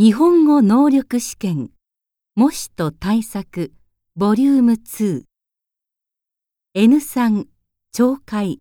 日本語能力試験。模試と対策。ボリューム2 N3 懲戒。